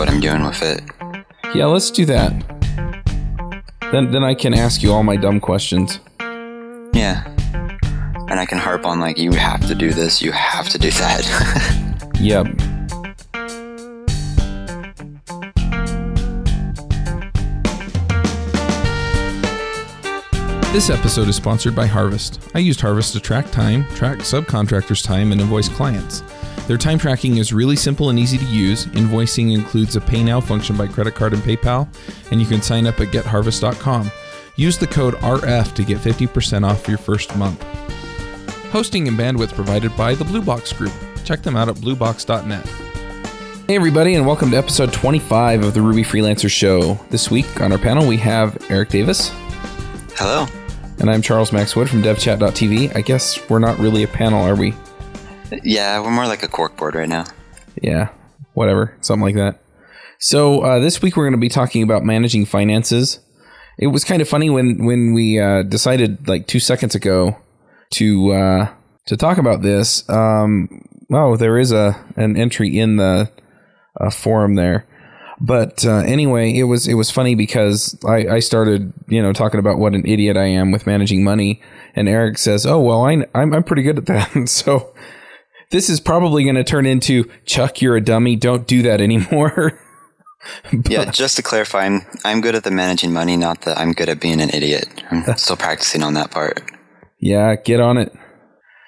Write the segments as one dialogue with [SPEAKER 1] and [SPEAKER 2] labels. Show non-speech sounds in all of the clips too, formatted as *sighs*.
[SPEAKER 1] what I'm doing with it.
[SPEAKER 2] Yeah, let's do that. Then then I can ask you all my dumb questions.
[SPEAKER 1] Yeah. And I can harp on like you have to do this, you have to do that. *laughs*
[SPEAKER 2] Yep. This episode is sponsored by Harvest. I used Harvest to track time, track subcontractors' time, and invoice clients. Their time tracking is really simple and easy to use. Invoicing includes a pay now function by credit card and PayPal, and you can sign up at getharvest.com. Use the code RF to get 50% off your first month. Hosting and bandwidth provided by the Blue Box Group. Check them out at bluebox.net. Hey, everybody, and welcome to episode 25 of the Ruby Freelancer Show. This week on our panel, we have Eric Davis,
[SPEAKER 1] Hello.
[SPEAKER 2] and I'm Charles Max Wood from devchat.tv. I guess we're not really a panel, are we?
[SPEAKER 1] Yeah, we're more like a corkboard right now.
[SPEAKER 2] Yeah, whatever, something like that. So uh, this week we're going to be talking about managing finances. It was kind of funny when when we uh, decided like two seconds ago to uh, to talk about this. Um, oh, there is a an entry in the uh, forum there. But uh, anyway, it was it was funny because I, I started you know talking about what an idiot I am with managing money, and Eric says, "Oh well, I, I'm I'm pretty good at that." *laughs* So this is probably going to turn into Chuck, you're a dummy. Don't do that anymore. *laughs*
[SPEAKER 1] Yeah, just to clarify, I'm, I'm good at the managing money, not that I'm good at being an idiot. I'm *laughs* still practicing on that part.
[SPEAKER 2] Yeah, get on it.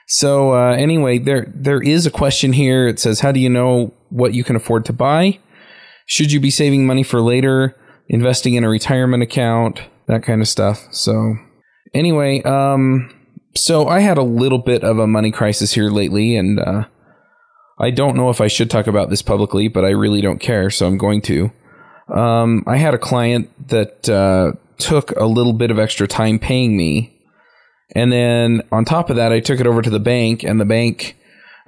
[SPEAKER 2] So uh, anyway, there there is a question here. It says, "How do you know what you can afford to buy? Should you be saving money for later, investing in a retirement account, that kind of stuff?" So anyway, um, so I had a little bit of a money crisis here lately, and uh, I don't know if I should talk about this publicly, but I really don't care, so I'm going to. Um, I had a client that uh, took a little bit of extra time paying me and then on top of that, I took it over to the bank, and the bank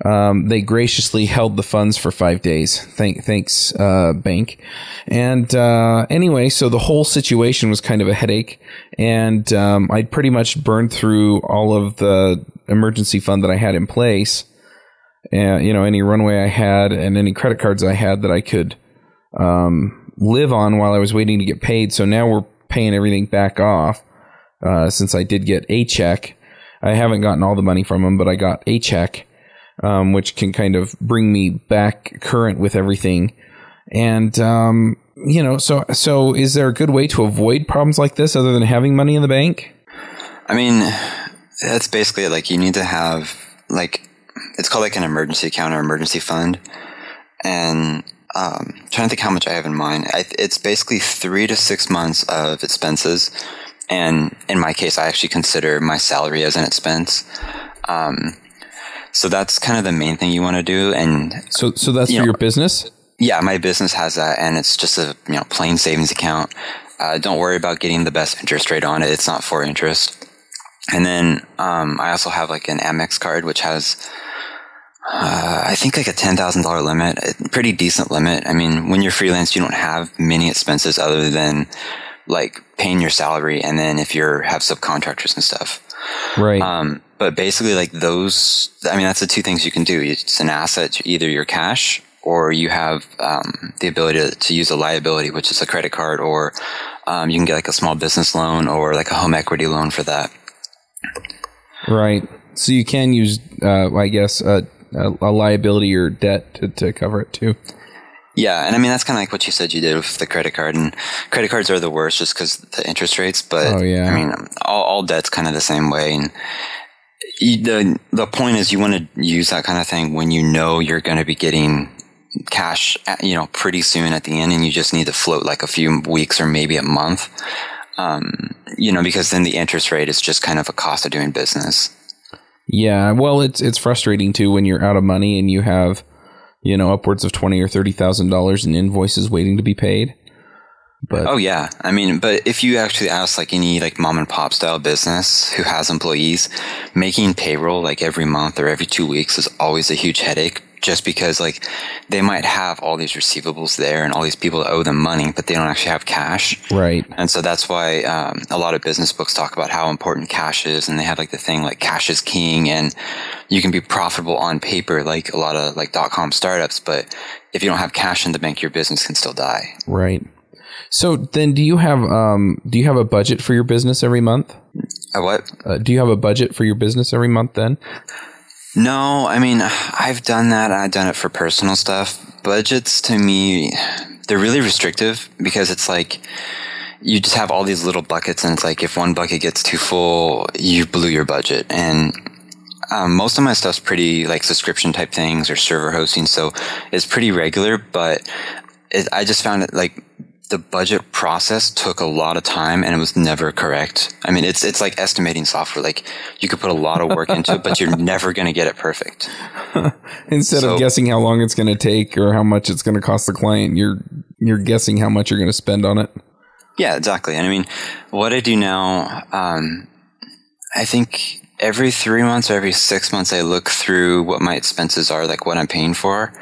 [SPEAKER 2] um, they graciously held the funds for five days. Thank, thanks, uh, bank. And uh, anyway, so the whole situation was kind of a headache, and um, I'd pretty much burned through all of the emergency fund that I had in place. And you know, any runway I had, and any credit cards I had that I could um, live on while I was waiting to get paid. So now we're paying everything back off uh, since I did get a check. I haven't gotten all the money from them, but I got a check, um, which can kind of bring me back current with everything. And um, you know, so so is there a good way to avoid problems like this other than having money in the bank?
[SPEAKER 1] I mean, that's basically like you need to have like it's called like an emergency account or emergency fund, and um, I'm trying to think how much I have in mind. I, it's basically three to six months of expenses, and in my case, I actually consider my salary as an expense. Um, so that's kind of the main thing you want to do, and
[SPEAKER 2] So so that's
[SPEAKER 1] You
[SPEAKER 2] for
[SPEAKER 1] know-
[SPEAKER 2] your business.
[SPEAKER 1] yeah, my business has that, and it's just a you know plain savings account. Uh, don't worry about getting the best interest rate on it; it's not for interest. And then um, I also have like an Amex card, which has uh, I think like a ten thousand dollar limit, a pretty decent limit. I mean, when you're freelance, you don't have many expenses other than like paying your salary, and then if you're have subcontractors and stuff.
[SPEAKER 2] Right.
[SPEAKER 1] Um, but basically, like those, I mean, that's the two things you can do. It's an asset, either your cash or you have um, the ability to, to use a liability, which is a credit card, or um, you can get like a small business loan or like a home equity loan for that.
[SPEAKER 2] right. So you can use, uh, I guess, a, a, a liability or debt to, to cover it too.
[SPEAKER 1] Yeah, and I mean that's kind of like what you said you did with the credit card, and credit cards are the worst just because the interest rates. But
[SPEAKER 2] Oh, yeah.
[SPEAKER 1] I mean, all, all debt's kind of the same way, and the the point is you want to use that kind of thing when you know you're going to be getting cash, you know, pretty soon at the end, and you just need to float like a few weeks or maybe a month. Um, you know, because then the interest rate is just kind of a cost of doing business.
[SPEAKER 2] Yeah, well, it's it's frustrating too when you're out of money and you have, you know, upwards of twenty or thirty thousand dollars in invoices waiting to be paid. But
[SPEAKER 1] Oh yeah, I mean, but if you actually ask like any like mom and pop style business who has employees, making payroll like every month or every two weeks is always a huge headache just because like they might have all these receivables there and all these people that owe them money, but they don't actually have cash.
[SPEAKER 2] Right.
[SPEAKER 1] And so that's why um, a lot of business books talk about how important cash is, and they have like the thing like cash is king, and you can be profitable on paper, like a lot of like dot com startups, but if you don't have cash in the bank, your business can still die.
[SPEAKER 2] Right. So then, do you have um, do you have a budget for your business every month?
[SPEAKER 1] A what?
[SPEAKER 2] Uh, do you have a budget for your business every month? Then
[SPEAKER 1] No, I mean, I've done that. I've done it for personal stuff. Budgets to me, they're really restrictive because it's like you just have all these little buckets, and it's like if one bucket gets too full, you blew your budget. And um, most of my stuff's pretty like subscription type things or server hosting, so it's pretty regular. But it, I just found it like the budget process took a lot of time and it was never correct. I mean, it's it's like estimating software. Like you could put a lot of work into it, but you're *laughs* never going to get it perfect. *laughs*
[SPEAKER 2] instead
[SPEAKER 1] So-
[SPEAKER 2] of guessing how long it's going to take or how much it's going to cost the client, you're you're guessing how much you're going to spend on it.
[SPEAKER 1] Yeah, exactly. And I mean, what I do now, um, I think every three months or every six months, I look through what my expenses are, like what I'm paying for,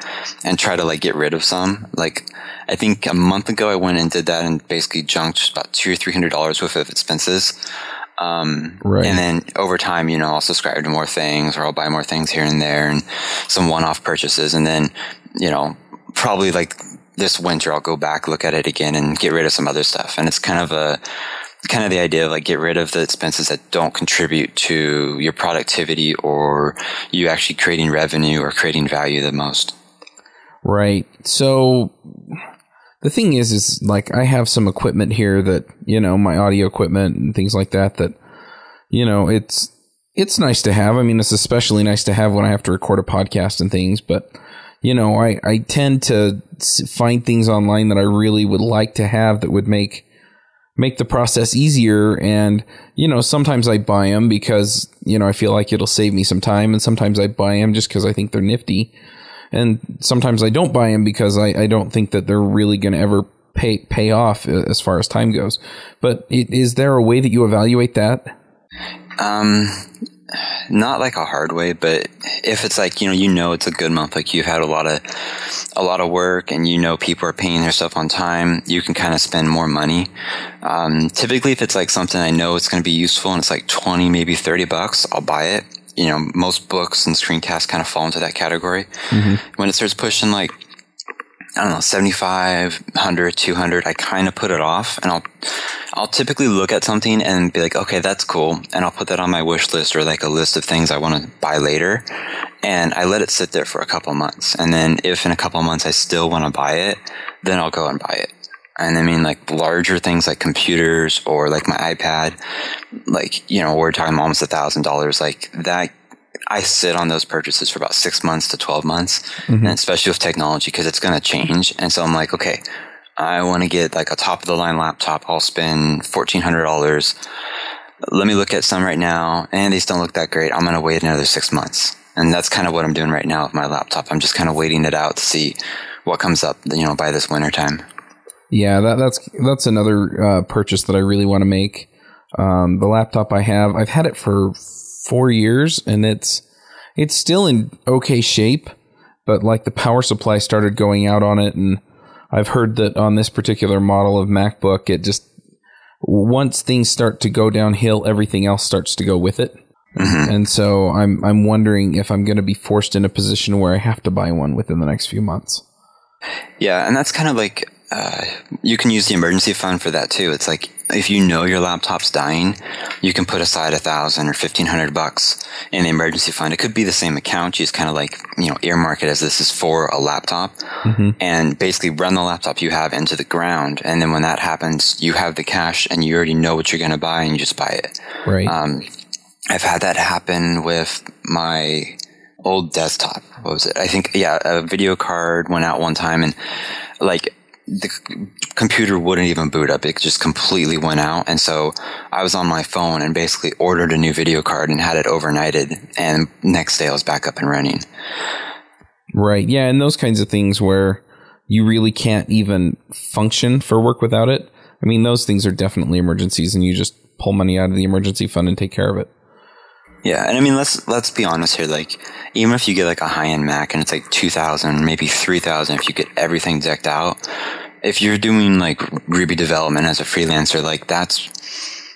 [SPEAKER 1] and try to like get rid of some. Like, I think a month ago, I went and did that and basically junked about two or three hundred dollars worth of expenses. Um,
[SPEAKER 2] Right.
[SPEAKER 1] And then over time, you know, I'll subscribe to more things or I'll buy more things here and there and some one-off purchases. And then, you know, probably like this winter, I'll go back, look at it again and get rid of some other stuff. And it's kind of a, kind of the idea of like get rid of the expenses that don't contribute to your productivity or you actually creating revenue or creating value the most.
[SPEAKER 2] Right. So the thing is, is like I have some equipment here that you know my audio equipment and things like that. That you know it's it's nice to have. I mean, it's especially nice to have when I have to record a podcast and things. But you know, I I tend to find things online that I really would like to have that would make make the process easier and you know sometimes i buy them because you know i feel like it'll save me some time and sometimes i buy them just because i think they're nifty and sometimes I don't buy them because I, I don't think that they're really going to ever pay pay off uh, as far as time goes. But i- is there a way that you evaluate that?
[SPEAKER 1] Um, not like a hard way, but if it's like you know, you know, it's a good month. Like you've had a lot of a lot of work, and you know people are paying their stuff on time. You can kind of spend more money. Um, typically, if it's like something I know it's going to be useful, and it's like twenty, maybe thirty bucks, I'll buy it. You know, most books and screencasts kind of fall into that category. When it starts pushing like I don't know, 75, 100, 200, I kind of put it off and I'll, I'll typically look at something and be like, okay, that's cool. And I'll put that on my wish list or like a list of things I want to buy later. And I let it sit there for a couple months. And then if in a couple months I still want to buy it, then I'll go and buy it. And I mean, like larger things like computers or like my iPad, like, you know, we're talking almost a thousand dollars, like that I sit on those purchases for about six months to 12 months, and especially with technology because it's going to change. And so I'm like, okay, I want to get like a top of the line laptop. I'll spend $1,400. Let me look at some right now, and these don't look that great. I'm going to wait another six months. And that's kind of what I'm doing right now with my laptop. I'm just kind of waiting it out to see what comes up, you know, by this winter time.
[SPEAKER 2] Yeah, that, that's that's another uh, purchase that I really want to make. Um, the laptop I have, I've had it for four years, and it's it's still in okay shape, but like the power supply started going out on it, and I've heard that on this particular model of MacBook, it just once things start to go downhill, everything else starts to go with it. Mm-hmm. And so I'm I'm wondering if I'm going to be forced in a position where I have to buy one within the next few months.
[SPEAKER 1] Yeah, and that's kind of like uh, you can use the emergency fund for that too. It's like if you know your laptop's dying, you can put aside a thousand or fifteen hundred bucks in the emergency fund. It could be the same account. You just kind of like you know earmark it as this is for a laptop, and basically run the laptop you have into the ground. And then when that happens, you have the cash and you already know what you're going to buy, and you just buy it.
[SPEAKER 2] Right.
[SPEAKER 1] Um, I've had that happen with my old desktop. What was it? I think, yeah, a video card went out one time and like the computer wouldn't even boot up. It just completely went out. And so I was on my phone and basically ordered a new video card and had it overnighted. And next day I was back up and running.
[SPEAKER 2] Right. Yeah, and those kinds of things where you really can't even function for work without it. I mean, those things are definitely emergencies, and you just pull money out of the emergency fund and take care of it.
[SPEAKER 1] Yeah, and I mean let's let's be honest here. Like even if you get like a high end Mac and it's like two thousand, maybe three thousand, if you get everything decked out, if you're doing like Ruby development as a freelancer, like that's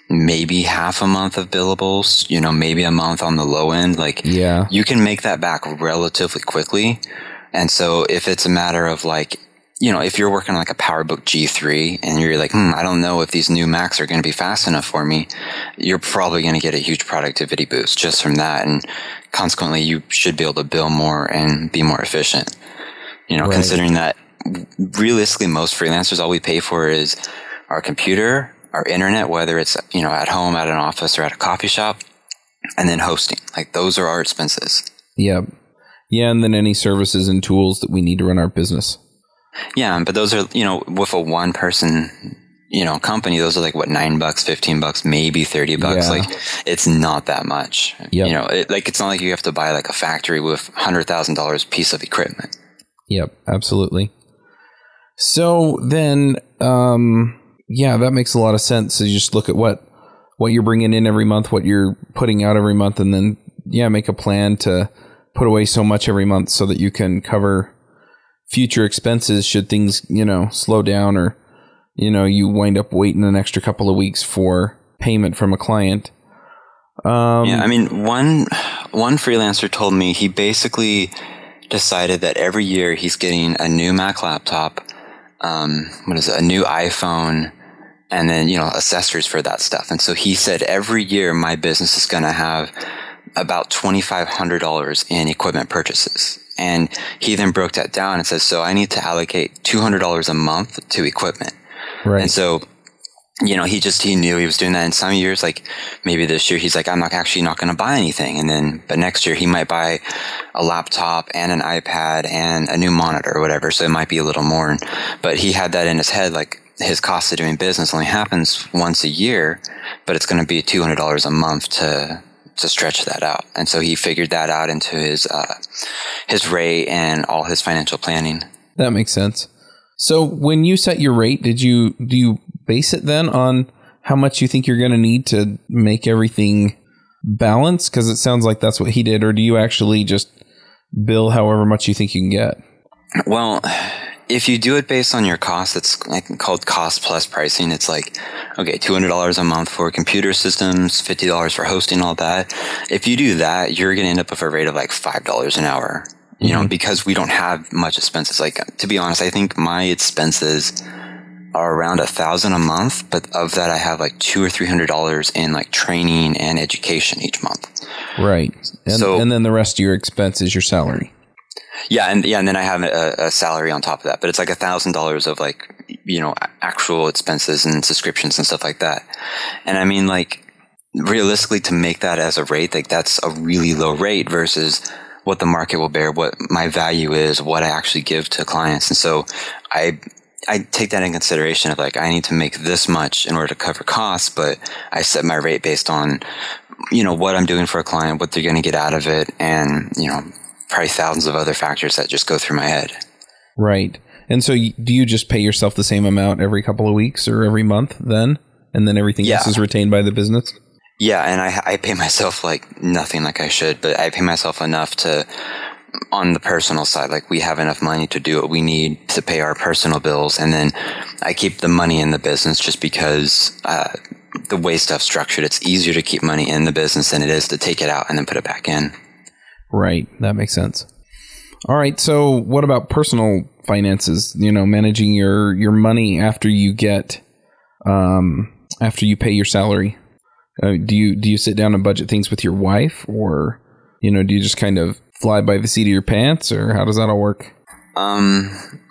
[SPEAKER 1] maybe half a month of billables. You know, maybe a month on the low end. Like
[SPEAKER 2] Yeah.
[SPEAKER 1] you can make that back relatively quickly. And so if it's a matter of like, you know, if you're working on like a PowerBook G3 and you're like, hmm, I don't know if these new Macs are going to be fast enough for me, you're probably going to get a huge productivity boost just from that. And consequently, you should be able to bill more and be more efficient. You know,
[SPEAKER 2] Right.
[SPEAKER 1] considering that realistically, most freelancers, all we pay for is our computer, our internet, whether it's, you know, at home, at an office, or at a coffee shop, and then hosting. Like those are our expenses.
[SPEAKER 2] Yep. Yeah, and then any services and tools that we need to run our business.
[SPEAKER 1] Yeah, but those are you know with a one person you know company, those are like what nine bucks, fifteen bucks, maybe thirty bucks.
[SPEAKER 2] Yeah.
[SPEAKER 1] Like it's not that much.
[SPEAKER 2] Yep.
[SPEAKER 1] You know, it, like it's not like you have to buy like a factory with hundred thousand dollars piece of equipment.
[SPEAKER 2] Yep, absolutely. So then, um, yeah, that makes a lot of sense. So you just look at what what you're bringing in every month, what you're putting out every month, and then yeah, make a plan to put away so much every month so that you can cover future expenses should things you know slow down or you know you wind up waiting an extra couple of weeks for payment from a client. Um,
[SPEAKER 1] yeah, I mean one one freelancer told me he basically decided that every year he's getting a new Mac laptop, um, what is it, a new iPhone, and then you know accessories for that stuff. And so he said every year my business is going to have about twenty five hundred dollars in equipment purchases. And he then broke that down and says, so I need to allocate two hundred dollars a month to equipment.
[SPEAKER 2] right.
[SPEAKER 1] And so, you know, he just he knew he was doing that. In some years, like maybe this year, he's like, I'm not actually not going to buy anything. And then, but next year, he might buy a laptop and an iPad and a new monitor or whatever. So it might be a little more. But he had that in his head, like his cost of doing business only happens once a year, but it's going to be two hundred dollars a month to to stretch that out. And so he figured that out into his uh, his rate and all his financial planning.
[SPEAKER 2] That makes sense. So when you set your rate, did you do you base it then on how much you think you're going to need to make everything balance? Because it sounds like that's what he did, or do you actually just bill however much you think you can get?
[SPEAKER 1] Well, if you do it based on your cost, it's called cost plus pricing. It's like, okay, $200 a month for computer systems, $50 for hosting, all that. If you do that, you're going to end up with a rate of like $5 an hour, you know, mm-hmm. because we don't have much expenses. Like, to be honest, I think my expenses are around a thousand a month, but of that, I have like two or three hundred dollars in like training and education each month.
[SPEAKER 2] Right. And,
[SPEAKER 1] So-
[SPEAKER 2] and then the rest of your expense is your salary.
[SPEAKER 1] Yeah, and yeah, and then I have a, a salary on top of that, but it's like a thousand dollars of like you know actual expenses and subscriptions and stuff like that. And I mean, like realistically, to make that as a rate, like that's a really low rate versus what the market will bear, what my value is, what I actually give to clients, and so I. I take that in consideration of like I need to make this much in order to cover costs, but I set my rate based on you know what I'm doing for a client, what they're going to get out of it, and you know probably thousands of other factors that just go through my head.
[SPEAKER 2] Right. And so do you just pay yourself the same amount every couple of weeks or every month then? And then everything else is retained by the business?
[SPEAKER 1] Yeah, and I I pay myself like nothing like I should, but I pay myself enough to on the personal side, like we have enough money to do what we need to pay our personal bills, and then I keep the money in the business just because uh, the way stuff's structured, it's easier to keep money in the business than it is to take it out and then put it back in.
[SPEAKER 2] Right. That makes sense. All right. So what about personal finances? You know, managing your your money after you get um after you pay your salary. Uh, do you do you sit down and budget things with your wife or you know, do you just kind of fly by the seat of your pants or how does that all work?
[SPEAKER 1] Um,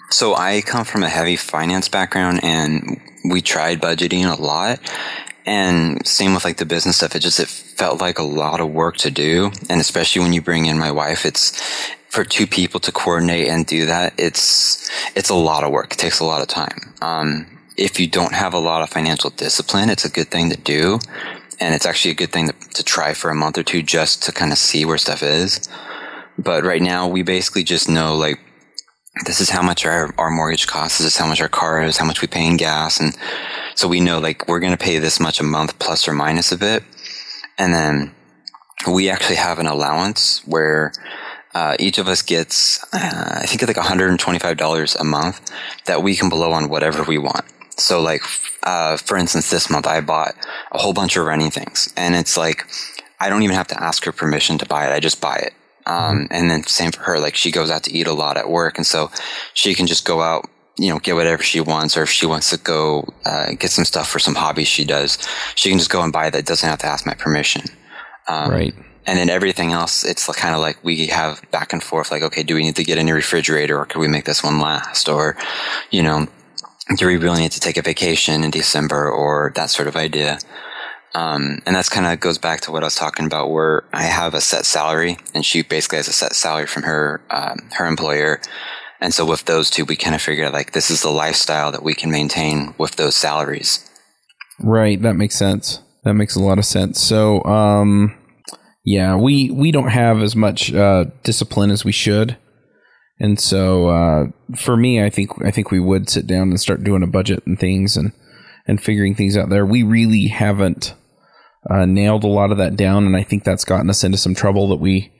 [SPEAKER 1] so I come from a heavy finance background and we tried budgeting a lot. And same with like the business stuff. It just, it felt like a lot of work to do. And especially when you bring in my wife, it's for two people to coordinate and do that. It's, it's a lot of work. It takes a lot of time. Um, if you don't have a lot of financial discipline, it's a good thing to do. And it's actually a good thing to, to try for a month or two just to kind of see where stuff is. But right now we basically just know like, this is how much our, our mortgage costs. This is how much our car is, how much we pay in gas. And so we know like we're going to pay this much a month plus or minus a bit. And then we actually have an allowance where uh, each of us gets, uh, I think, like $125 a month that we can blow on whatever we want. So, like, uh, for instance, this month I bought a whole bunch of running things, and it's like I don't even have to ask her permission to buy it. I just buy it. Um, and then same for her. Like she goes out to eat a lot at work, and so she can just go out, you know, get whatever she wants, or if she wants to go uh, get some stuff for some hobbies she does, she can just go and buy that. Doesn't have to ask my permission.
[SPEAKER 2] Um, right.
[SPEAKER 1] And then everything else, it's kind of like we have back and forth. Like, okay, do we need to get a new refrigerator, or could we make this one last, or, you know, do we really need to take a vacation in December, or that sort of idea. Um, and that's kind of goes back to what I was talking about, where I have a set salary, and she basically has a set salary from her um, her employer. And so with those two, we kind of figured like this is the lifestyle that we can maintain with those salaries.
[SPEAKER 2] Right, that makes sense. That makes a lot of sense. So, um, yeah, we we don't have as much uh, discipline as we should, and so uh, for me, I think I think we would sit down and start doing a budget and things and and figuring things out there. We really haven't uh, nailed a lot of that down, and I think that's gotten us into some trouble that we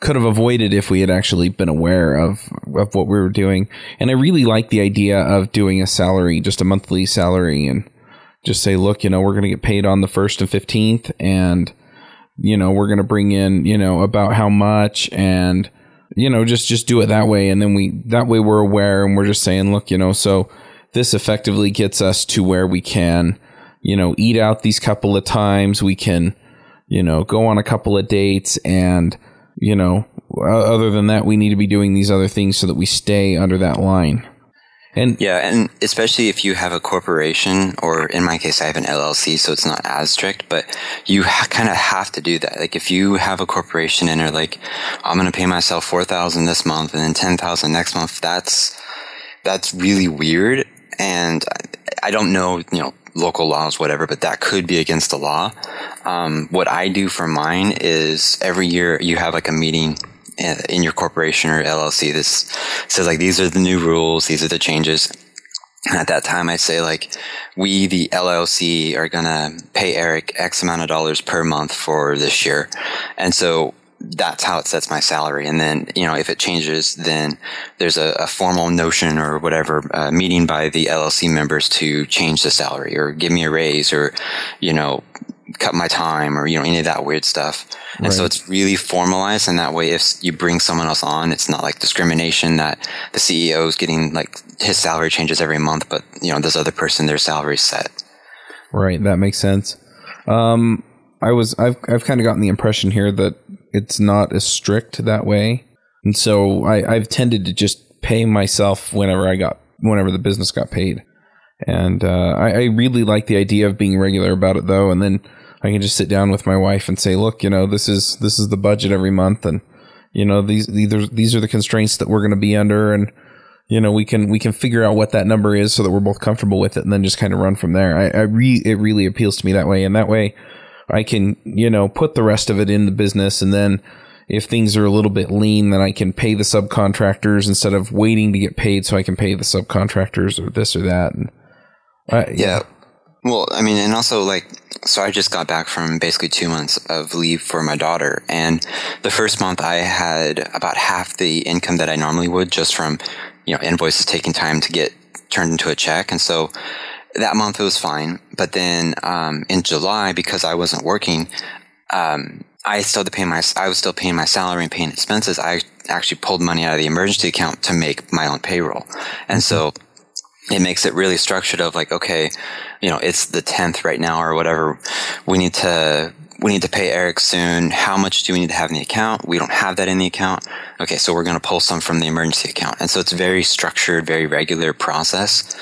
[SPEAKER 2] could have avoided if we had actually been aware of of what we were doing. And I really like the idea of doing a salary, just a monthly salary, and just say, look, you know, we're going to get paid on the first and fifteenth, and you know, we're going to bring in, you know, about how much, and you know, just just do it that way, and then we that way we're aware, and we're just saying, look, you know, so this effectively gets us to where we can you know, eat out these couple of times. We can, you know, go on a couple of dates and, you know, other than that, we need to be doing these other things so that we stay under that line.
[SPEAKER 1] And yeah, and especially if you have a corporation, or in my case, I have an LLC, so it's not as strict, but you ha- kind of have to do that. Like if you have a corporation and are like, I'm going to pay myself four thousand this month and then ten thousand next month, that's that's really weird. And I, I don't know, you know, local laws, whatever, but that could be against the law. Um, what I do for mine is every year you have like a meeting in your corporation or LLC. This says like these are the new rules, these are the changes. And at that time, I say like, we, the LLC, are gonna pay Eric X amount of dollars per month for this year, and so that's how it sets my salary. And then, you know, if it changes, then there's a, a formal notion or whatever uh, meeting by the LLC members to change the salary or give me a raise or, you know, cut my time or, you know, any of that weird stuff. And right. so it's really formalized. And that way, if you bring someone else on, it's not like discrimination that the CEO is getting like his salary changes every month, but, you know, this other person, their salary set.
[SPEAKER 2] Right. That makes sense. Um, I was I've I've kind of gotten the impression here that it's not as strict that way, and so I, I've tended to just pay myself whenever I got whenever the business got paid, and uh, I, I really like the idea of being regular about it though, and then I can just sit down with my wife and say, look, you know, this is this is the budget every month, and you know these these are, these are the constraints that we're going to be under, and you know we can we can figure out what that number is so that we're both comfortable with it, and then just kind of run from there. I, I re it really appeals to me that way, and that way I can, you know, put the rest of it in the business and then if things are a little bit lean, then I can pay the subcontractors instead of waiting to get paid so I can pay the subcontractors or this or that. And
[SPEAKER 1] uh, yeah. Well, I mean, and also like, so I just got back from basically two months of leave for my daughter. And the first month I had about half the income that I normally would just from, you know, invoices taking time to get turned into a check. And so that month it was fine. But then um, in July, because I wasn't working, um, I still had to pay my I was still paying my salary and paying expenses. I actually pulled money out of the emergency account to make my own payroll, and so it makes it really structured of like okay, you know, it's the tenth right now or whatever. We need to we need to pay Eric soon. How much do we need to have in the account? We don't have that in the account. Okay, so we're going to pull some from the emergency account. And so it's very structured, very regular process.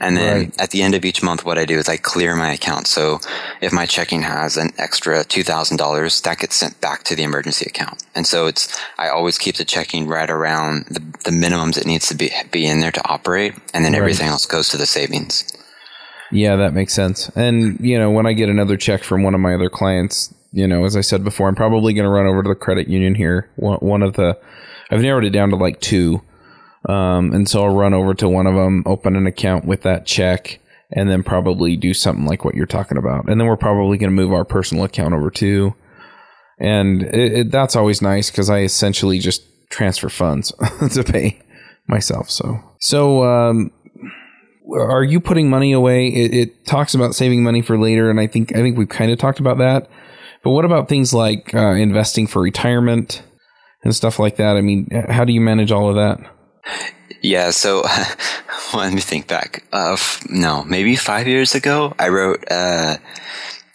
[SPEAKER 1] And then right. at the end of each month, what I do is I clear my account. So if my checking has an extra $2,000, that gets sent back to the emergency account. And so it's, I always keep the checking right around the, the minimums it needs to be, be in there to operate. And then right. everything else goes to the savings.
[SPEAKER 2] Yeah, that makes sense. And, you know, when I get another check from one of my other clients, you know, as I said before, I'm probably going to run over to the credit union here. One, of the, I've narrowed it down to like two. Um, and so I'll run over to one of them, open an account with that check, and then probably do something like what you're talking about. And then we're probably going to move our personal account over too. and it, it, that's always nice because I essentially just transfer funds *laughs* to pay myself. So, so um, are you putting money away? It, it, talks about saving money for later, and I think I think we've kind of talked about that. But what about things like uh, investing for retirement and stuff like that? I mean, how do you manage all of that?
[SPEAKER 1] Yeah, so *laughs* let me think back. Uh, f- no, maybe five years ago, I wrote uh,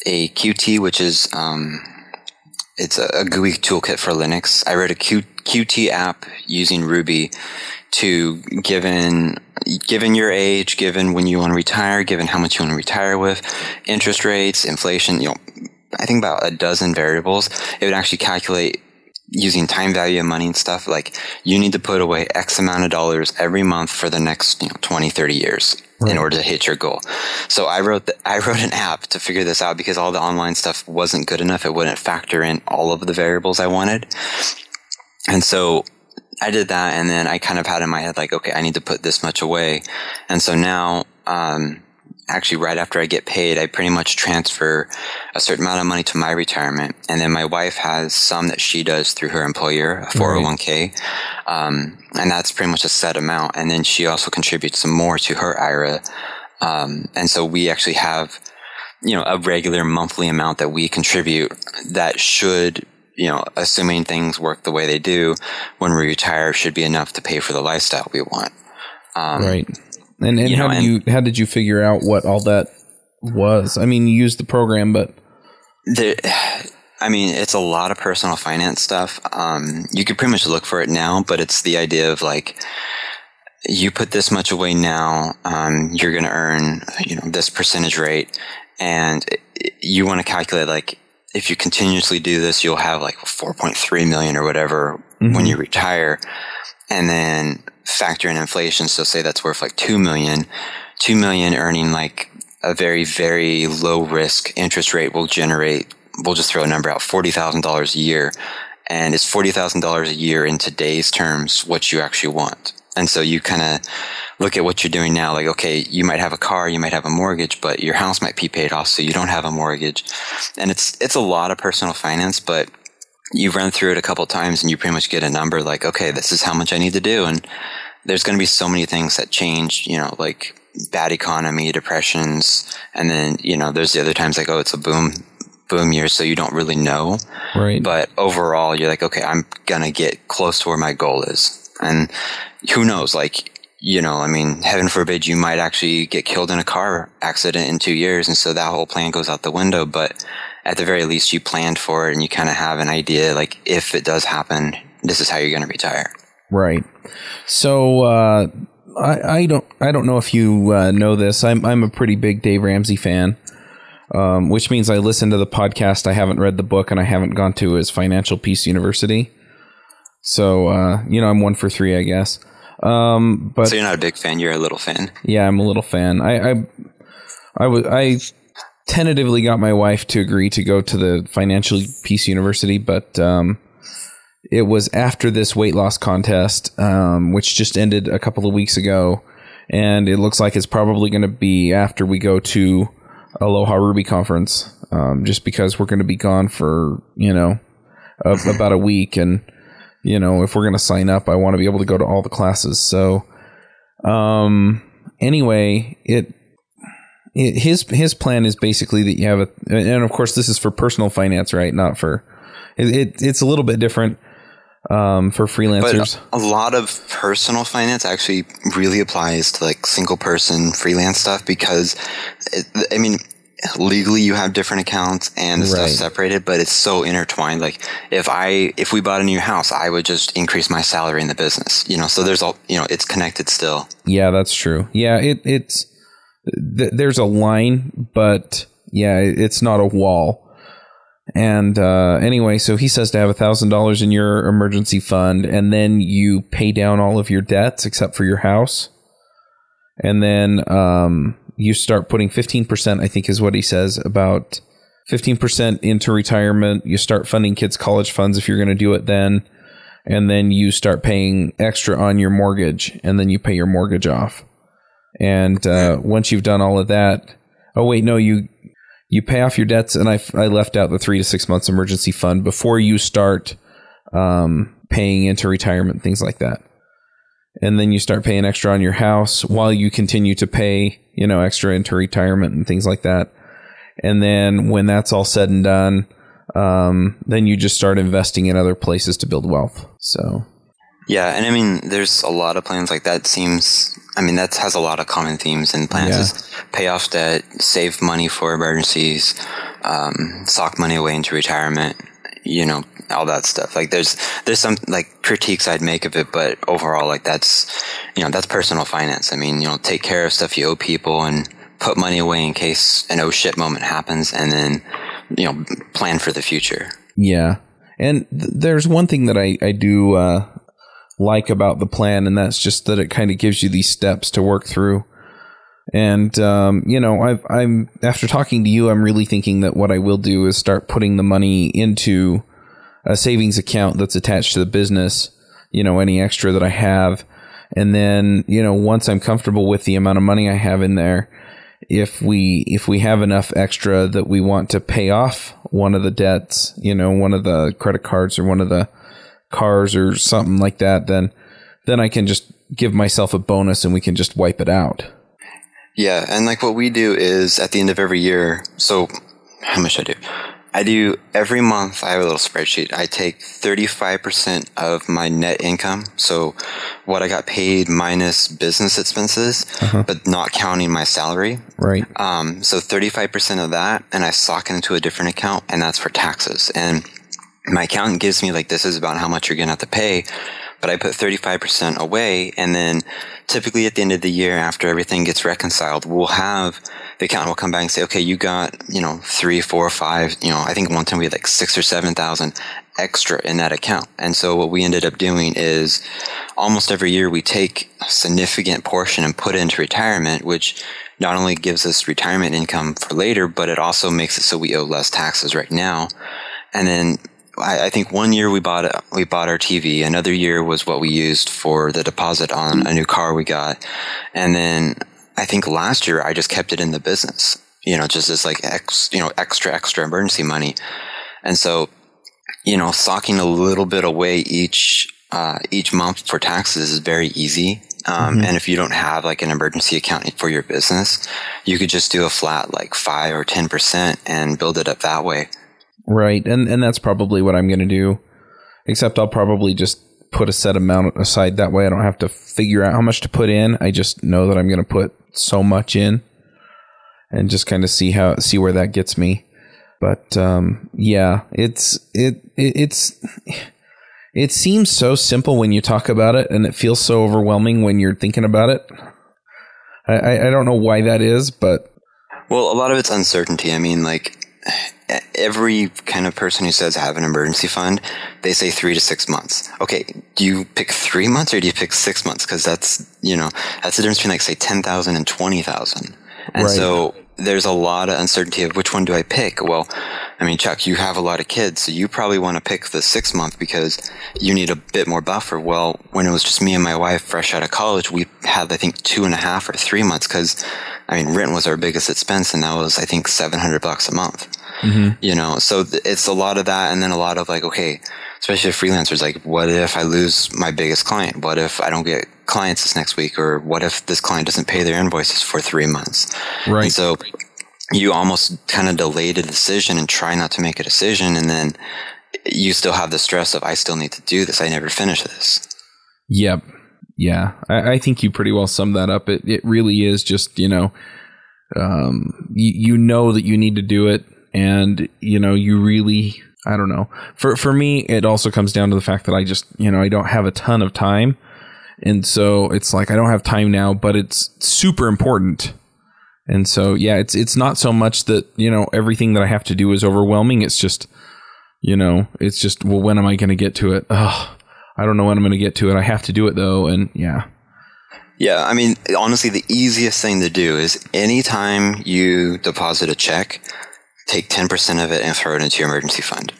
[SPEAKER 1] a Qt, which is um, it's a, a, GUI toolkit for Linux. I wrote a Q, Qt app using Ruby to given given your age, given when you want to retire, given how much you want to retire with, interest rates, inflation, you know, I think about a dozen variables. It would actually calculate using time value of money and stuff. Like you need to put away X amount of dollars every month for the next you know, 20, 30 years right. in order to hit your goal. So I wrote the, I wrote an app to figure this out because all the online stuff wasn't good enough. It wouldn't factor in all of the variables I wanted. And so I did that and then I kind of had in my head like, okay, I need to put this much away. And so now, um, actually right after I get paid, I pretty much transfer a certain amount of money to my retirement. And then my wife has some that she does through her employer, a 401k. Um, and that's pretty much a set amount. And then she also contributes some more to her IRA. Um, and so we actually have, you know, a regular monthly amount that we contribute that should, you know, assuming things work the way they do when we retire should be enough to pay for the lifestyle we want.
[SPEAKER 2] Um, right. And and you how know, you how did you figure out what all that was? I mean, you used the program, but
[SPEAKER 1] the, *sighs* I mean, it's a lot of personal finance stuff. Um, you could pretty much look for it now, but it's the idea of like you put this much away now, um, you're going to earn you know this percentage rate, and you want to calculate like if you continuously do this, you'll have like 4.3 million or whatever mm-hmm. when you retire, and then factor in inflation. So say that's worth like 2 million, 2 million earning like a very, very low risk interest rate will generate, we'll just throw a number out, $40,000 a year. And is $40,000 a year in today's terms what you actually want? And so you kind of look at what you're doing now. Like, okay, you might have a car, you might have a mortgage, but your house might be paid off. So you don't have a mortgage. And it's, it's a lot of personal finance, but you run through it a couple times and you pretty much get a number like, okay, this is how much I need to do. And there's going to be so many things that change, you know, like bad economy, depressions. And then, you know, there's the other times like, oh, it's a boom, boom year. So you don't really know.
[SPEAKER 2] Right.
[SPEAKER 1] But overall, you're like, okay, I'm going to get close to where my goal is. And who knows, like, you know, I mean, heaven forbid you might actually get killed in a car accident in two years. And so that whole plan goes out the window. But at the very least you planned for it and you kind of have an idea like if it does happen this is how you're going to retire
[SPEAKER 2] right so uh, I, I, don't i don't know if you uh, know this I'm, I'm a pretty big dave ramsey fan um, which means i listen to the podcast i haven't read the book and i haven't gone to his financial peace university so uh, you know i'm one for three i guess. Um, but
[SPEAKER 1] so you're not a big fan you're a little fan.
[SPEAKER 2] Yeah i'm a little fan. I i I was I tentatively got my wife to agree to go to the Financial Peace University, but um, it was after this weight loss contest, um, which just ended a couple of weeks ago, and it looks like it's probably going to be after we go to Aloha Ruby conference, um, just because we're going to be gone for you know a, about a week, and you know if we're going to sign up, I want to be able to go to all the classes. So, um, anyway, it it, his his plan is basically that you have a, and of course this is for personal finance, right? Not for it. it it's a little bit different um, for freelancers.
[SPEAKER 1] But a lot of personal finance actually really applies to like single person freelance stuff because, it, I mean, legally you have different accounts and the right. stuff separated, but it's so intertwined. Like if I if we bought a new house, I would just increase my salary in the business. You know, so there's all you know, it's connected still.
[SPEAKER 2] Yeah, that's true. Yeah, it it's th- there's a line, but yeah, it's not a wall. And uh, anyway, so he says to have a thousand dollars in your emergency fund, and then you pay down all of your debts except for your house, and then um, you start putting fifteen percent. I think is what he says about fifteen percent into retirement. You start funding kids' college funds if you're going to do it then, and then you start paying extra on your mortgage, and then you pay your mortgage off. And uh, once you've done all of that, oh wait, no, you you pay off your debts, and I, I left out the three to six months emergency fund before you start um, paying into retirement, things like that. And then you start paying extra on your house while you continue to pay, you know, extra into retirement and things like that. And then when that's all said and done, um, then you just start investing in other places to build wealth. So
[SPEAKER 1] yeah, and I mean, there's a lot of plans like that. Seems, I mean, that has a lot of common themes and plans.
[SPEAKER 2] Yeah.
[SPEAKER 1] Is pay off debt, save money for emergencies, um, sock money away into retirement. You know, all that stuff. Like, there's there's some like critiques I'd make of it, but overall, like that's you know that's personal finance. I mean, you know, take care of stuff you owe people and put money away in case an oh shit moment happens, and then you know plan for the future.
[SPEAKER 2] Yeah. And th- there's one thing that I, I do uh, like about the plan, and that's just that it kind of gives you these steps to work through. And um, you know, I've, I'm after talking to you, I'm really thinking that what I will do is start putting the money into a savings account that's attached to the business. You know, any extra that I have, and then you know, once I'm comfortable with the amount of money I have in there, if we if we have enough extra that we want to pay off one of the debts, you know, one of the credit cards or one of the cars or something like that, then then I can just give myself a bonus and we can just wipe it out.
[SPEAKER 1] Yeah, and like what we do is at the end of every year. So, how much I do? I do every month. I have a little spreadsheet. I take thirty five percent of my net income, so what I got paid minus business expenses, but not counting my salary.
[SPEAKER 2] Right.
[SPEAKER 1] Um, so thirty five percent of that, and I sock it into a different account, and that's for taxes. And my accountant gives me like this is about how much you're gonna have to pay, but I put 35% away. And then typically at the end of the year, after everything gets reconciled, we'll have the accountant will come back and say, okay, you got, you know, three, four, five, you know, I think one time we had like six or 7,000 extra in that account. And so what we ended up doing is almost every year we take a significant portion and put into retirement, which not only gives us retirement income for later, but it also makes it so we owe less taxes right now. And then I, I think one year we bought we bought our TV. Another year was what we used for the deposit on a new car we got, and then I think last year I just kept it in the business. You know, just as like ex, you know extra extra emergency money, and so you know socking a little bit away each uh, each month for taxes is very easy. Um, And if you don't have like an emergency account for your business, you could just do a flat like five or ten percent and build it up that way.
[SPEAKER 2] Right. And and that's probably what I'm going to do. Except I'll probably just put a set amount aside that way I don't have to figure out how much to put in. I just know that I'm going to put so much in and just kind of see how see where that gets me. But um yeah, it's it, it it's it seems so simple when you talk about it and it feels so overwhelming when you're thinking about it. I, I, I don't know why that is, but
[SPEAKER 1] Well, a lot of it's uncertainty. I mean, like every kind of person who says I have an emergency fund, they say three to six months. Okay, do you pick three months or do you pick six months? Because that's you know that's the difference between like say ten thousand and twenty thousand. And
[SPEAKER 2] Right.
[SPEAKER 1] so there's a lot of uncertainty of which one do I pick. Well, I mean, Chuck, you have a lot of kids, so you probably want to pick the six month because you need a bit more buffer. Well, when it was just me and my wife fresh out of college, we had I think two and a half or three months because I mean rent was our biggest expense, and that was I think seven hundred bucks a month. Mm-hmm. You know so th- it's a lot of that and then a lot of like okay especially freelancers like what if i lose my biggest client? What if i don't get clients this next week? Or what if this client doesn't pay their invoices for three months?
[SPEAKER 2] Right.
[SPEAKER 1] and so you almost kind of delay the decision and try not to make a decision and then you still have the stress of i still need to do this i never finish this
[SPEAKER 2] Yep. Yeah. I, I think you pretty well summed that up. It it really is just, you know, um you, you know that you need to do it and you know, you really I don't know. For for me it also comes down to the fact that I just, you know, I don't have a ton of time. And so it's like I don't have time now, but it's super important. And so yeah, it's it's not so much that, you know, everything that I have to do is overwhelming. It's just you know, it's just well when am I going to get to it? Ugh. I don't know when I'm going to get to it. I have to do it though, and yeah,
[SPEAKER 1] Yeah, I mean, honestly, the easiest thing to do is anytime you deposit a check, take 10% of it and throw it into your emergency fund.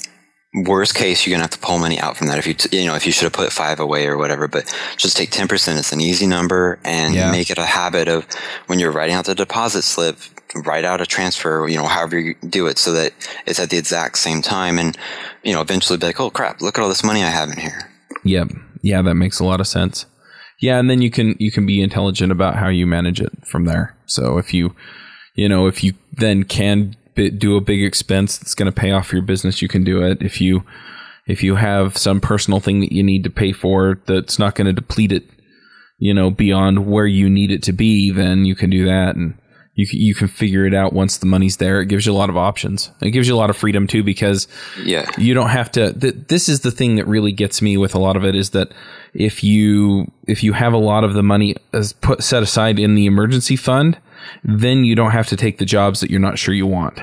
[SPEAKER 1] Worst case, you're gonna have to pull money out from that. If you t- you know if you should have put five away or whatever, but just take ten percent. It's an easy number, and
[SPEAKER 2] Yeah.
[SPEAKER 1] make it a habit of when you're writing out the deposit slip, write out a transfer. You know, however you do it, so that it's at the exact same time, and you know, eventually be like, oh crap, look at all this money I have in here.
[SPEAKER 2] Yep. Yeah, that makes a lot of sense. Yeah, and then you can you can be intelligent about how you manage it from there. So if you you know, if you then can do a big expense that's going to pay off your business, you can do it. If you if you have some personal thing that you need to pay for that's not going to deplete it, you know, beyond where you need it to be, then you can do that and you can, you can figure it out once the money's there. It gives you a lot of options. It gives you a lot of freedom too because
[SPEAKER 1] Yeah,
[SPEAKER 2] you don't have to th- this is the thing that really gets me with a lot of it is that if you if you have a lot of the money as put set aside in the emergency fund then you don't have to take the jobs that you're not sure you want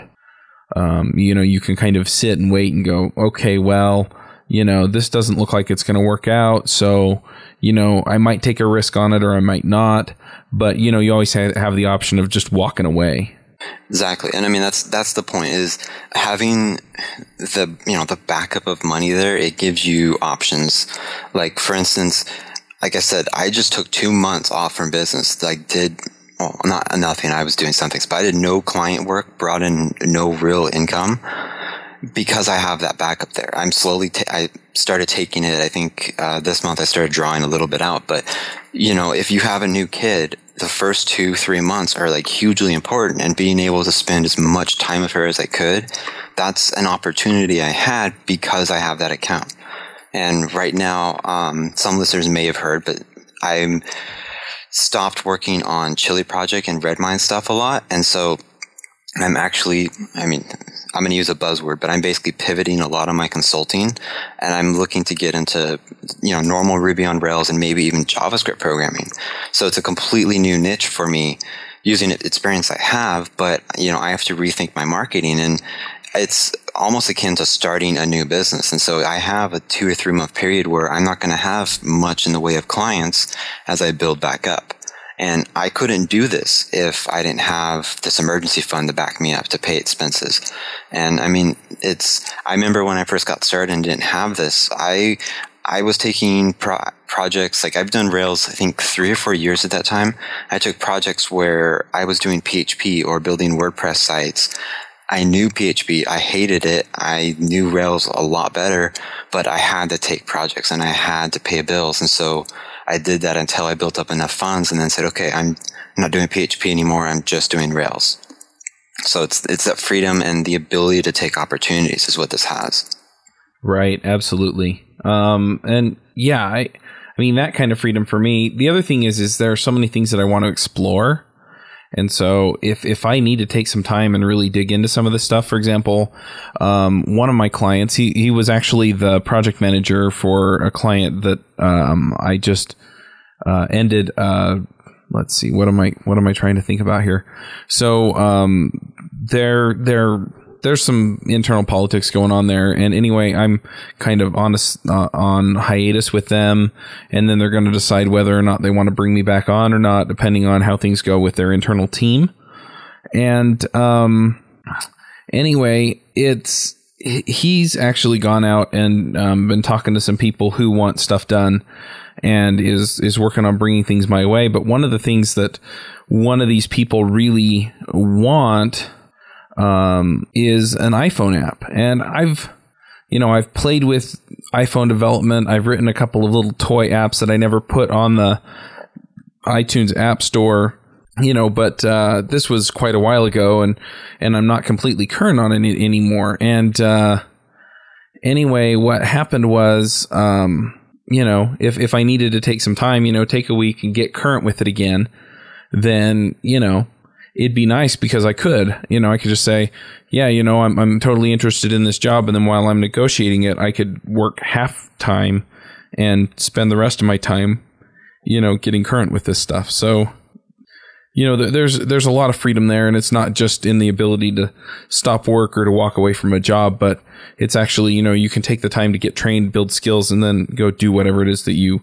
[SPEAKER 2] um, you know you can kind of sit and wait and go okay well you know this doesn't look like it's going to work out so you know i might take a risk on it or i might not but you know you always have the option of just walking away
[SPEAKER 1] Exactly. And I mean that's that's the point is having the you know the backup of money there it gives you options. Like for instance, like I said, I just took 2 months off from business. Like did well, not nothing. I was doing something, but I did no client work, brought in no real income because I have that backup there. I'm slowly, ta- I started taking it. I think uh, this month I started drawing a little bit out. But, you know, if you have a new kid, the first two, three months are like hugely important. And being able to spend as much time with her as I could, that's an opportunity I had because I have that account. And right now, um, some listeners may have heard, but I'm stopped working on Chili Project and Redmine stuff a lot. And so I'm actually, I mean, I'm going to use a buzzword, but I'm basically pivoting a lot of my consulting and I'm looking to get into, you know, normal Ruby on Rails and maybe even JavaScript programming. So it's a completely new niche for me using the experience I have, but, you know, I have to rethink my marketing and it's almost akin to starting a new business. And so I have a two or three month period where I'm not going to have much in the way of clients as I build back up. And I couldn't do this if I didn't have this emergency fund to back me up to pay expenses. And I mean, it's, I remember when I first got started and didn't have this, I, I was taking pro- projects, like I've done Rails, I think three or four years at that time. I took projects where I was doing PHP or building WordPress sites. I knew PHP. I hated it. I knew Rails a lot better, but I had to take projects and I had to pay bills. And so I did that until I built up enough funds and then said, okay, I'm not doing PHP anymore. I'm just doing Rails. So it's, it's that freedom and the ability to take opportunities is what this has.
[SPEAKER 2] Right, absolutely. Um, and yeah, I, I mean that kind of freedom for me. The other thing is, is there are so many things that I want to explore, and so if if I need to take some time and really dig into some of this stuff, for example, um, one of my clients, he he was actually the project manager for a client that um, I just uh, ended. Uh, let's see, what am I what am I trying to think about here? So um, there there's some internal politics going on there. And anyway, I'm kind of on a uh, on hiatus with them, and then they're going to decide whether or not they want to bring me back on or not, depending on how things go with their internal team. And um, anyway, it's he's actually gone out and um, been talking to some people who want stuff done and is is working on bringing things my way. But one of the things that one of these people really want um, is an iPhone app, and I've you know I've played with iPhone development. I've written a couple of little toy apps that I never put on the iTunes App Store. You know, but uh, this was quite a while ago, and and I'm not completely current on it anymore. And uh, anyway, what happened was, um, you know, if if I needed to take some time, you know, take a week and get current with it again, then you know, it'd be nice because I could, you know, I could just say, yeah, you know, I'm I'm totally interested in this job, and then while I'm negotiating it, I could work half time and spend the rest of my time, you know, getting current with this stuff. So you know, there's there's a lot of freedom there, and it's not just in the ability to stop work or to walk away from a job, but it's actually you know you can take the time to get trained, build skills, and then go do whatever it is that you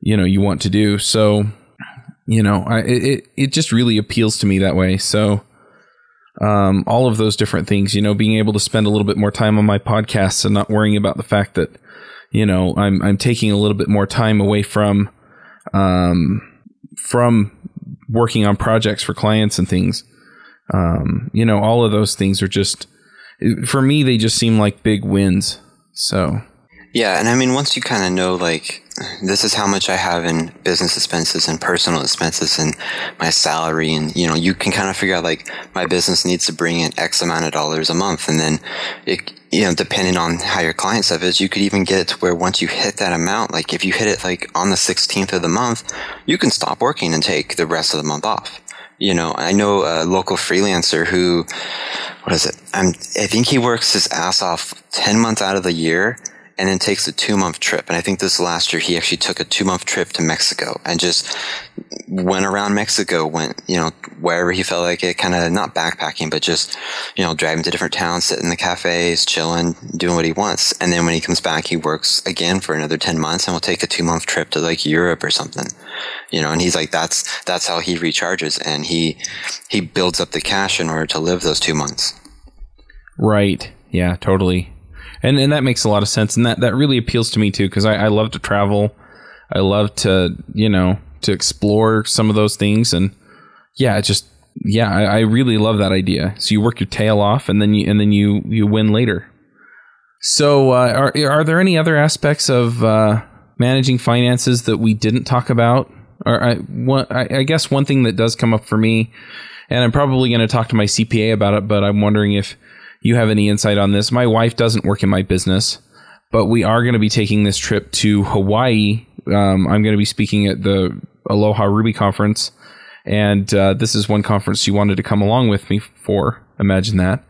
[SPEAKER 2] you know you want to do. So you know, I, it it just really appeals to me that way. So um, all of those different things. You know, being able to spend a little bit more time on my podcasts and not worrying about the fact that you know I'm I'm taking a little bit more time away from um, from working on projects for clients and things. Um, you know, all of those things are just for me. They just seem like big wins. So
[SPEAKER 1] yeah, and I mean, once you kind of know, like, this is how much I have in business expenses and personal expenses and my salary, and you know, you can kind of figure out like my business needs to bring in X amount of dollars a month, and then it, you know, depending on how your client stuff is, you could even get it to where once you hit that amount, like if you hit it like on the 16th of the month, you can stop working and take the rest of the month off. You know, I know a local freelancer who, what is it? I'm, I think he works his ass off 10 months out of the year and then takes a two month trip. And I think this last year he actually took a two month trip to Mexico and just went around Mexico, went, you know, wherever he felt like it, kind of not backpacking, but just, you know, driving to different towns, sitting in the cafes, chilling, doing what he wants. And then when he comes back, he works again for another 10 months and will take a two month trip to like Europe or something, you know, and he's like, that's, that's how he recharges and he, he builds up the cash in order to live those two months.
[SPEAKER 2] Right. Yeah, totally and and that makes a lot of sense, and that that really appeals to me too because I, I love to travel, I love to you know to explore some of those things, and yeah, just yeah, I, I really love that idea. So you work your tail off, and then you and then you you win later. So uh, are are there any other aspects of uh, managing finances that we didn't talk about? Or I, I, I guess one thing that does come up for me, and I'm probably going to talk to my CPA about it, but I'm wondering if you have any insight on this. My wife doesn't work in my business, but we are going to be taking this trip to Hawaii. Um, I'm going to be speaking at the Aloha Ruby conference, and uh, this is one conference she wanted to come along with me for. Imagine that.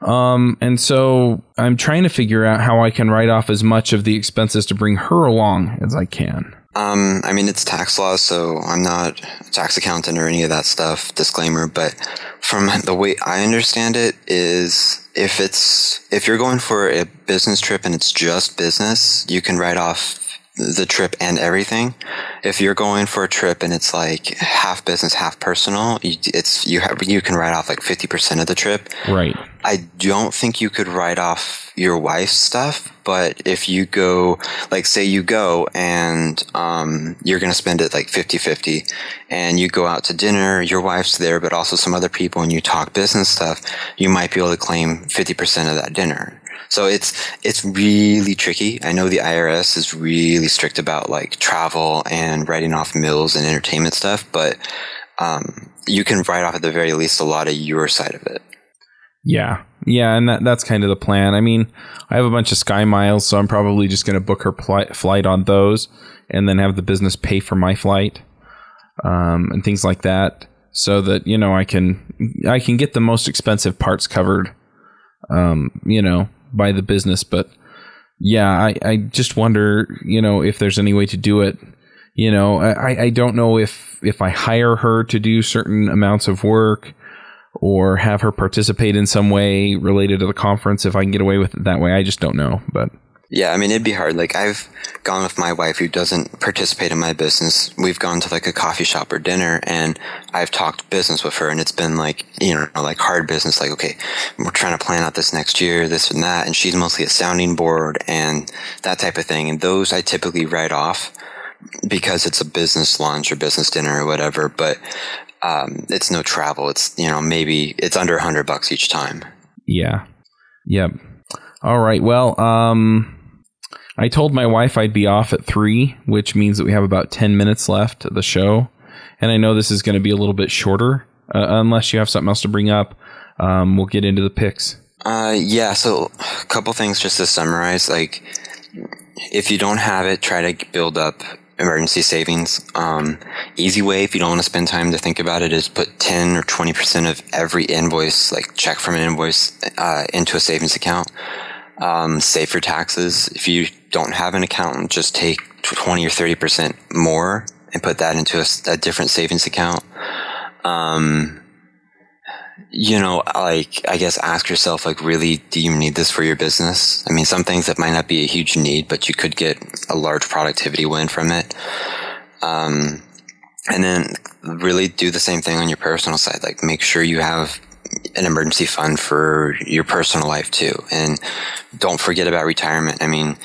[SPEAKER 2] Um, and so I'm trying to figure out how I can write off as much of the expenses to bring her along as I can.
[SPEAKER 1] Um, I mean, it's tax law, so I'm not a tax accountant or any of that stuff. Disclaimer, but from the way I understand it, is if it's if you're going for a business trip and it's just business, you can write off the trip and everything. If you're going for a trip and it's like half business, half personal, it's you have you can write off like fifty percent of the trip.
[SPEAKER 2] Right.
[SPEAKER 1] I don't think you could write off your wife's stuff, but if you go, like, say you go and um, you're going to spend it like 50 50, and you go out to dinner, your wife's there, but also some other people, and you talk business stuff, you might be able to claim 50% of that dinner. So it's it's really tricky. I know the IRS is really strict about like travel and writing off meals and entertainment stuff, but um, you can write off at the very least a lot of your side of it.
[SPEAKER 2] Yeah, yeah, and that that's kind of the plan. I mean, I have a bunch of Sky Miles, so I'm probably just going to book her pl- flight on those, and then have the business pay for my flight, um, and things like that, so that you know I can I can get the most expensive parts covered, um, you know, by the business. But yeah, I, I just wonder, you know, if there's any way to do it. You know, I, I don't know if if I hire her to do certain amounts of work or have her participate in some way related to the conference if I can get away with it that way. I just don't know, but
[SPEAKER 1] yeah, I mean it'd be hard. Like I've gone with my wife who doesn't participate in my business. We've gone to like a coffee shop or dinner and I've talked business with her and it's been like, you know, like hard business like okay, we're trying to plan out this next year, this and that and she's mostly a sounding board and that type of thing and those I typically write off because it's a business lunch or business dinner or whatever, but um, it's no travel. It's you know maybe it's under a hundred bucks each time.
[SPEAKER 2] Yeah. Yep. All right. Well, um, I told my wife I'd be off at three, which means that we have about ten minutes left of the show, and I know this is going to be a little bit shorter, uh, unless you have something else to bring up. Um, we'll get into the picks.
[SPEAKER 1] Uh, yeah. So, a couple things just to summarize. Like, if you don't have it, try to build up emergency savings. Um, easy way, if you don't want to spend time to think about it, is put 10 or 20% of every invoice, like check from an invoice, uh, into a savings account. Um, save for taxes. If you don't have an accountant, just take 20 or 30% more and put that into a, a different savings account. Um, you know, like, I guess ask yourself, like, really, do you need this for your business? I mean, some things that might not be a huge need, but you could get a large productivity win from it. Um, and then really do the same thing on your personal side. Like, make sure you have an emergency fund for your personal life too. And don't forget about retirement. I mean,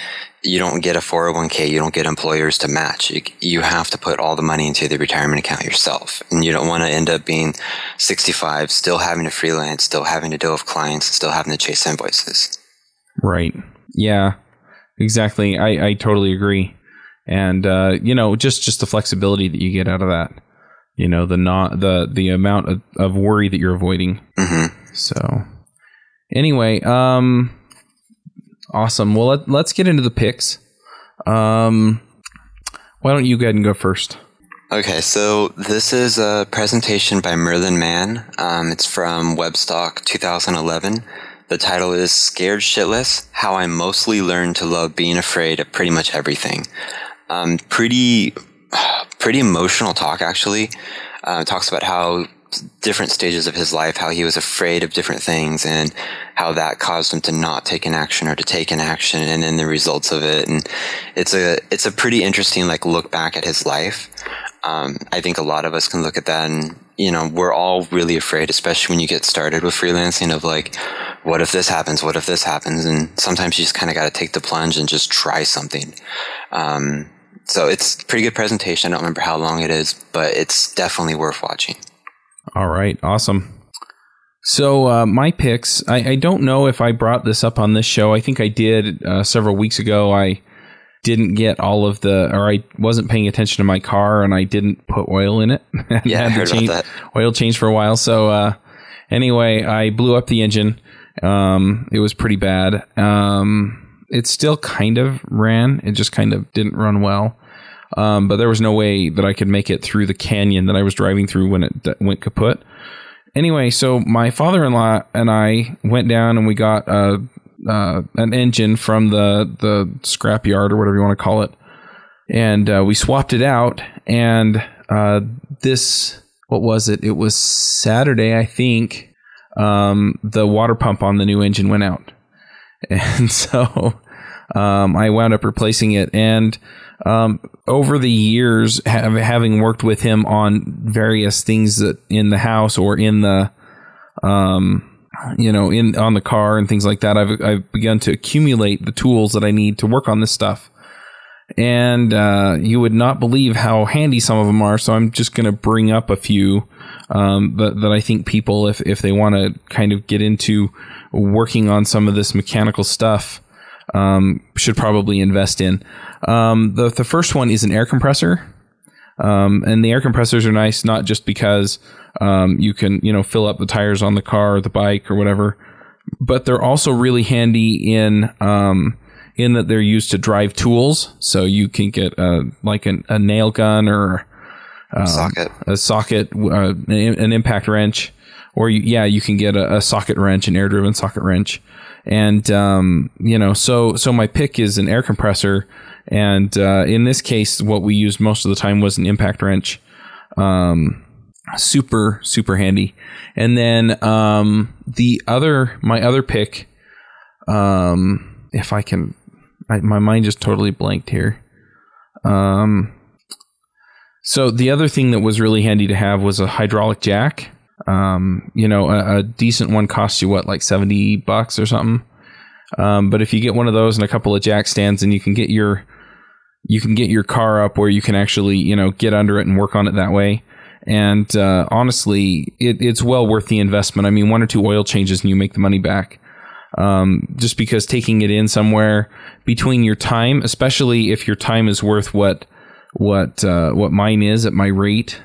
[SPEAKER 1] you don't get a 401k, you don't get employers to match. You, you have to put all the money into the retirement account yourself. And you don't want to end up being 65, still having to freelance, still having to deal with clients, still having to chase invoices.
[SPEAKER 2] Right. Yeah, exactly. I, I totally agree. And, uh, you know, just, just the flexibility that you get out of that, you know, the not, the, the amount of, of worry that you're avoiding.
[SPEAKER 1] Mm-hmm.
[SPEAKER 2] So anyway, um, awesome. Well, let, let's get into the picks. Um, why don't you go ahead and go first?
[SPEAKER 1] Okay, so this is a presentation by Merlin Mann. Um, it's from Webstock 2011. The title is Scared Shitless How I Mostly Learned to Love Being Afraid of Pretty Much Everything. Um, pretty, pretty emotional talk, actually. Uh, talks about how different stages of his life, how he was afraid of different things and how that caused him to not take an action or to take an action and then the results of it. And it's a, it's a pretty interesting, like, look back at his life. Um, I think a lot of us can look at that and, you know, we're all really afraid, especially when you get started with freelancing of like, what if this happens? What if this happens? And sometimes you just kind of got to take the plunge and just try something. Um, so it's pretty good presentation. I don't remember how long it is, but it's definitely worth watching.
[SPEAKER 2] All right, awesome. So uh, my picks, I, I, don't know if I brought this up on this show. I think I did uh, several weeks ago. I didn't get all of the, or I wasn't paying attention to my car, and I didn't put oil in it. *laughs*
[SPEAKER 1] yeah, I heard
[SPEAKER 2] change,
[SPEAKER 1] about that.
[SPEAKER 2] Oil change for a while. So uh, anyway, I blew up the engine. Um, it was pretty bad. Um, it still kind of ran. It just kind of didn't run well. Um, but there was no way that I could make it through the canyon that I was driving through when it went kaput. Anyway, so my father-in-law and I went down and we got uh, uh, an engine from the the scrapyard or whatever you want to call it, and uh, we swapped it out. And uh, this, what was it? It was Saturday, I think. Um, the water pump on the new engine went out, *laughs* and so um, I wound up replacing it and um, over the years, have, having worked with him on various things that in the house or in the, um, you know, in on the car and things like that, I've I've begun to accumulate the tools that I need to work on this stuff. And uh, you would not believe how handy some of them are. So I'm just going to bring up a few um, that that I think people, if if they want to kind of get into working on some of this mechanical stuff, um, should probably invest in. Um, the the first one is an air compressor, um, and the air compressors are nice not just because um, you can you know fill up the tires on the car or the bike or whatever, but they're also really handy in um, in that they're used to drive tools. So you can get a, like an, a nail gun or
[SPEAKER 1] um, socket,
[SPEAKER 2] a socket, uh, an impact wrench, or you, yeah, you can get a, a socket wrench, an air driven socket wrench. And um, you know, so so my pick is an air compressor and uh, in this case, what we used most of the time was an impact wrench. Um, super, super handy. And then um, the other, my other pick, um, if I can, I, my mind just totally blanked here. Um, so the other thing that was really handy to have was a hydraulic jack. Um, you know, a, a, decent one costs you what, like seventy bucks or something. Um, but if you get one of those and a couple of jack stands, and you can get your you can get your car up where you can actually you know get under it and work on it that way. And uh, honestly it, it's well worth the investment. I mean one or two oil changes and you make the money back. Um, just because taking it in somewhere between your time especially if your time is worth what what uh, what mine is at my rate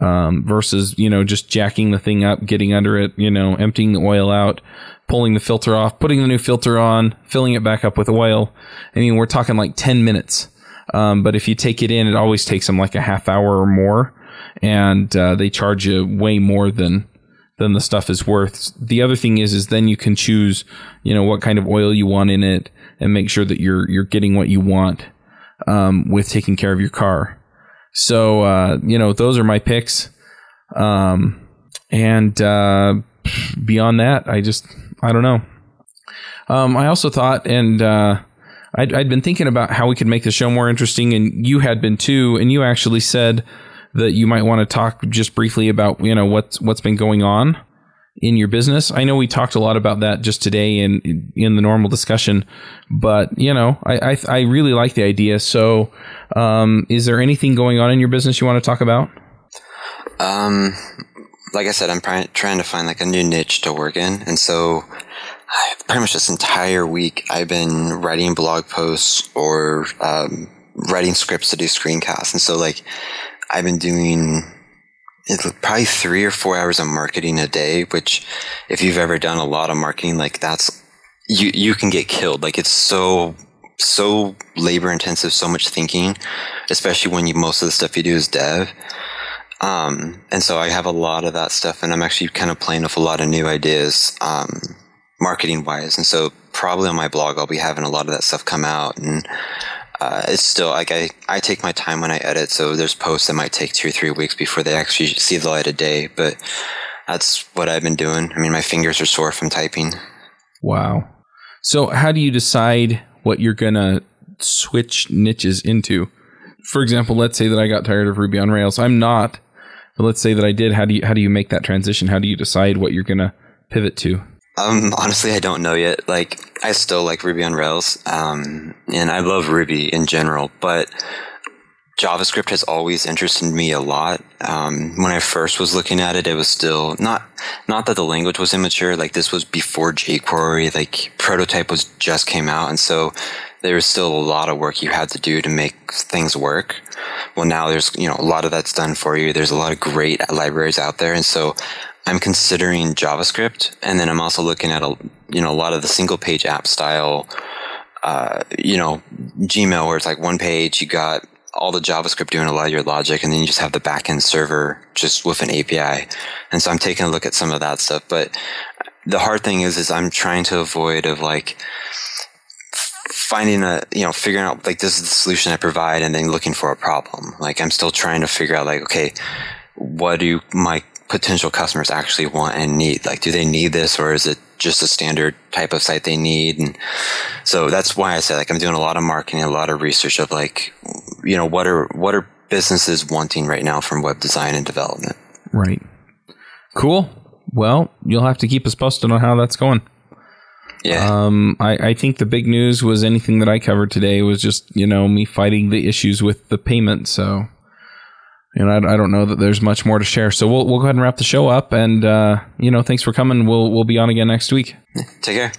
[SPEAKER 2] um, versus you know just jacking the thing up getting under it you know emptying the oil out pulling the filter off putting the new filter on filling it back up with oil i mean we're talking like 10 minutes um, but if you take it in, it always takes them like a half hour or more, and uh, they charge you way more than than the stuff is worth. The other thing is, is then you can choose, you know, what kind of oil you want in it, and make sure that you're you're getting what you want um, with taking care of your car. So uh, you know, those are my picks. Um, and uh, beyond that, I just I don't know. Um, I also thought, and uh, I'd, I'd been thinking about how we could make the show more interesting, and you had been too. And you actually said that you might want to talk just briefly about you know what's what's been going on in your business. I know we talked a lot about that just today in in the normal discussion, but you know, I I, I really like the idea. So, um, is there anything going on in your business you want to talk about?
[SPEAKER 1] Um, like I said, I'm pr- trying to find like a new niche to work in, and so pretty much this entire week I've been writing blog posts or um, writing scripts to do screencasts, and so like I've been doing it's probably three or four hours of marketing a day, which if you've ever done a lot of marketing, like that's you you can get killed. Like it's so so labor intensive, so much thinking, especially when you most of the stuff you do is dev. Um, and so I have a lot of that stuff, and I'm actually kind of playing with a lot of new ideas, um, marketing wise. And so probably on my blog, I'll be having a lot of that stuff come out, and uh, it's still like I, I take my time when I edit. So there's posts that might take two or three weeks before they actually see the light of day. But that's what I've been doing. I mean, my fingers are sore from typing.
[SPEAKER 2] Wow. So how do you decide what you're gonna switch niches into? For example, let's say that I got tired of Ruby on Rails. I'm not, but let's say that I did. How do you how do you make that transition? How do you decide what you're gonna pivot to?
[SPEAKER 1] Um, honestly, I don't know yet. Like, I still like Ruby on Rails, um, and I love Ruby in general, but JavaScript has always interested me a lot. Um, when I first was looking at it, it was still not not that the language was immature. Like this was before jQuery. Like prototype was just came out, and so there was still a lot of work you had to do to make things work. Well, now there's you know a lot of that's done for you. There's a lot of great libraries out there, and so I'm considering JavaScript, and then I'm also looking at a you know a lot of the single page app style. Uh, you know, Gmail where it's like one page, you got all the JavaScript doing a lot of your logic, and then you just have the backend server just with an API. And so I'm taking a look at some of that stuff. But the hard thing is, is I'm trying to avoid of like finding a you know figuring out like this is the solution I provide, and then looking for a problem. Like I'm still trying to figure out like okay, what do my potential customers actually want and need? Like, do they need this, or is it just a standard type of site they need? And so that's why I said like I'm doing a lot of marketing, a lot of research of like, you know, what are what are businesses wanting right now from web design and development?
[SPEAKER 2] Right. Cool. Well, you'll have to keep us posted on how that's going.
[SPEAKER 1] Yeah.
[SPEAKER 2] Um, I, I think the big news was anything that I covered today was just, you know, me fighting the issues with the payment. So, know, I, I don't know that there's much more to share. So we'll, we'll go ahead and wrap the show up. And, uh, you know, thanks for coming. We'll, we'll be on again next week.
[SPEAKER 1] Take care.